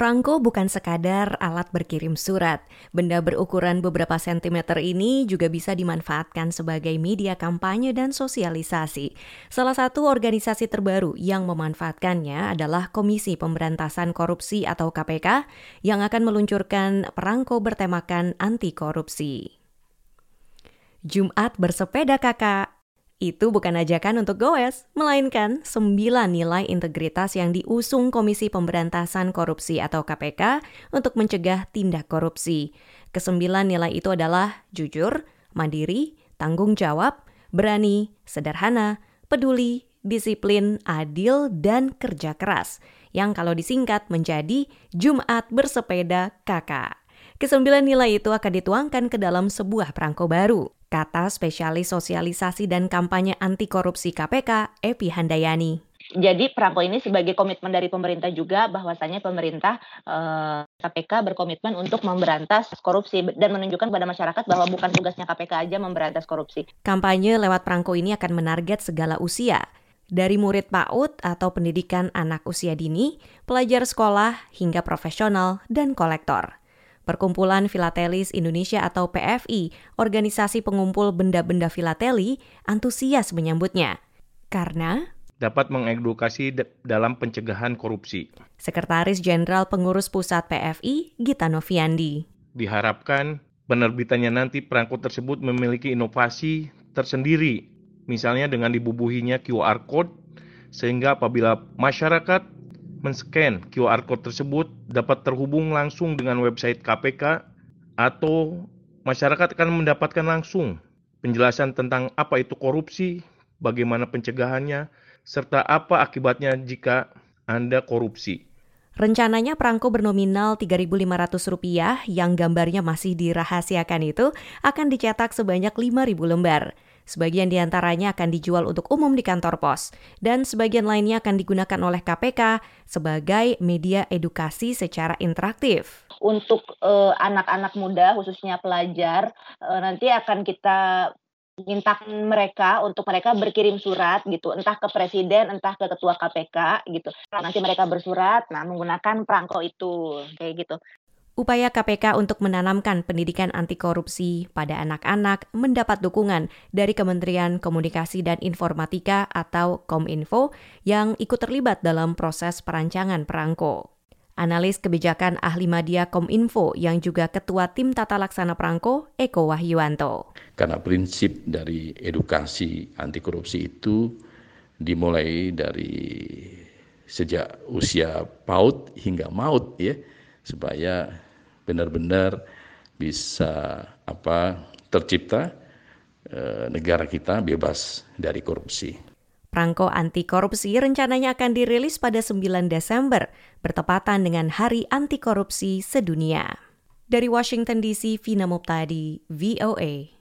Perangko bukan sekadar alat berkirim surat. Benda berukuran beberapa sentimeter ini juga bisa dimanfaatkan sebagai media kampanye dan sosialisasi. Salah satu organisasi terbaru yang memanfaatkannya adalah Komisi Pemberantasan Korupsi atau KPK yang akan meluncurkan perangko bertemakan anti korupsi. Jumat bersepeda kakak, itu bukan ajakan untuk goes, melainkan sembilan nilai integritas yang diusung Komisi Pemberantasan Korupsi atau KPK untuk mencegah tindak korupsi. Kesembilan nilai itu adalah jujur, mandiri, tanggung jawab, berani, sederhana, peduli, disiplin, adil, dan kerja keras, yang kalau disingkat menjadi Jumat Bersepeda Kakak. Kesembilan nilai itu akan dituangkan ke dalam sebuah perangko baru kata spesialis sosialisasi dan kampanye anti korupsi KPK, Epi Handayani. Jadi perangko ini sebagai komitmen dari pemerintah juga bahwasanya pemerintah eh, KPK berkomitmen untuk memberantas korupsi dan menunjukkan kepada masyarakat bahwa bukan tugasnya KPK aja memberantas korupsi. Kampanye lewat perangko ini akan menarget segala usia, dari murid PAUD atau pendidikan anak usia dini, pelajar sekolah hingga profesional dan kolektor. Perkumpulan Filatelis Indonesia atau PFI, organisasi pengumpul benda-benda filateli, antusias menyambutnya. Karena dapat mengedukasi dalam pencegahan korupsi. Sekretaris Jenderal Pengurus Pusat PFI, Gita Noviandi. Diharapkan penerbitannya nanti perangko tersebut memiliki inovasi tersendiri, misalnya dengan dibubuhinya QR Code, sehingga apabila masyarakat men-scan QR code tersebut dapat terhubung langsung dengan website KPK atau masyarakat akan mendapatkan langsung penjelasan tentang apa itu korupsi, bagaimana pencegahannya, serta apa akibatnya jika Anda korupsi. Rencananya perangko bernominal Rp3.500 yang gambarnya masih dirahasiakan itu akan dicetak sebanyak 5.000 lembar. Sebagian di antaranya akan dijual untuk umum di kantor pos, dan sebagian lainnya akan digunakan oleh KPK sebagai media edukasi secara interaktif. Untuk eh, anak-anak uh, muda, khususnya pelajar, uh, nanti akan kita minta mereka untuk mereka berkirim surat gitu. Entah ke presiden entah ke ketua KPK gitu. Nanti mereka bersurat nah menggunakan perangko itu kayak gitu Upaya KPK untuk menanamkan pendidikan anti korupsi pada anak-anak mendapat dukungan dari Kementerian Komunikasi dan Informatika atau Kominfo yang ikut terlibat dalam proses perancangan perangko. Analis kebijakan ahli media Kominfo yang juga ketua tim tata laksana perangko, Eko Wahyuanto. Karena prinsip dari edukasi anti korupsi itu dimulai dari sejak usia PAUD hingga maut ya supaya benar-benar bisa apa tercipta e, negara kita bebas dari korupsi. Perangko anti korupsi rencananya akan dirilis pada 9 Desember, bertepatan dengan Hari Anti Korupsi Sedunia. Dari Washington DC, Vina Muptadi, VOA.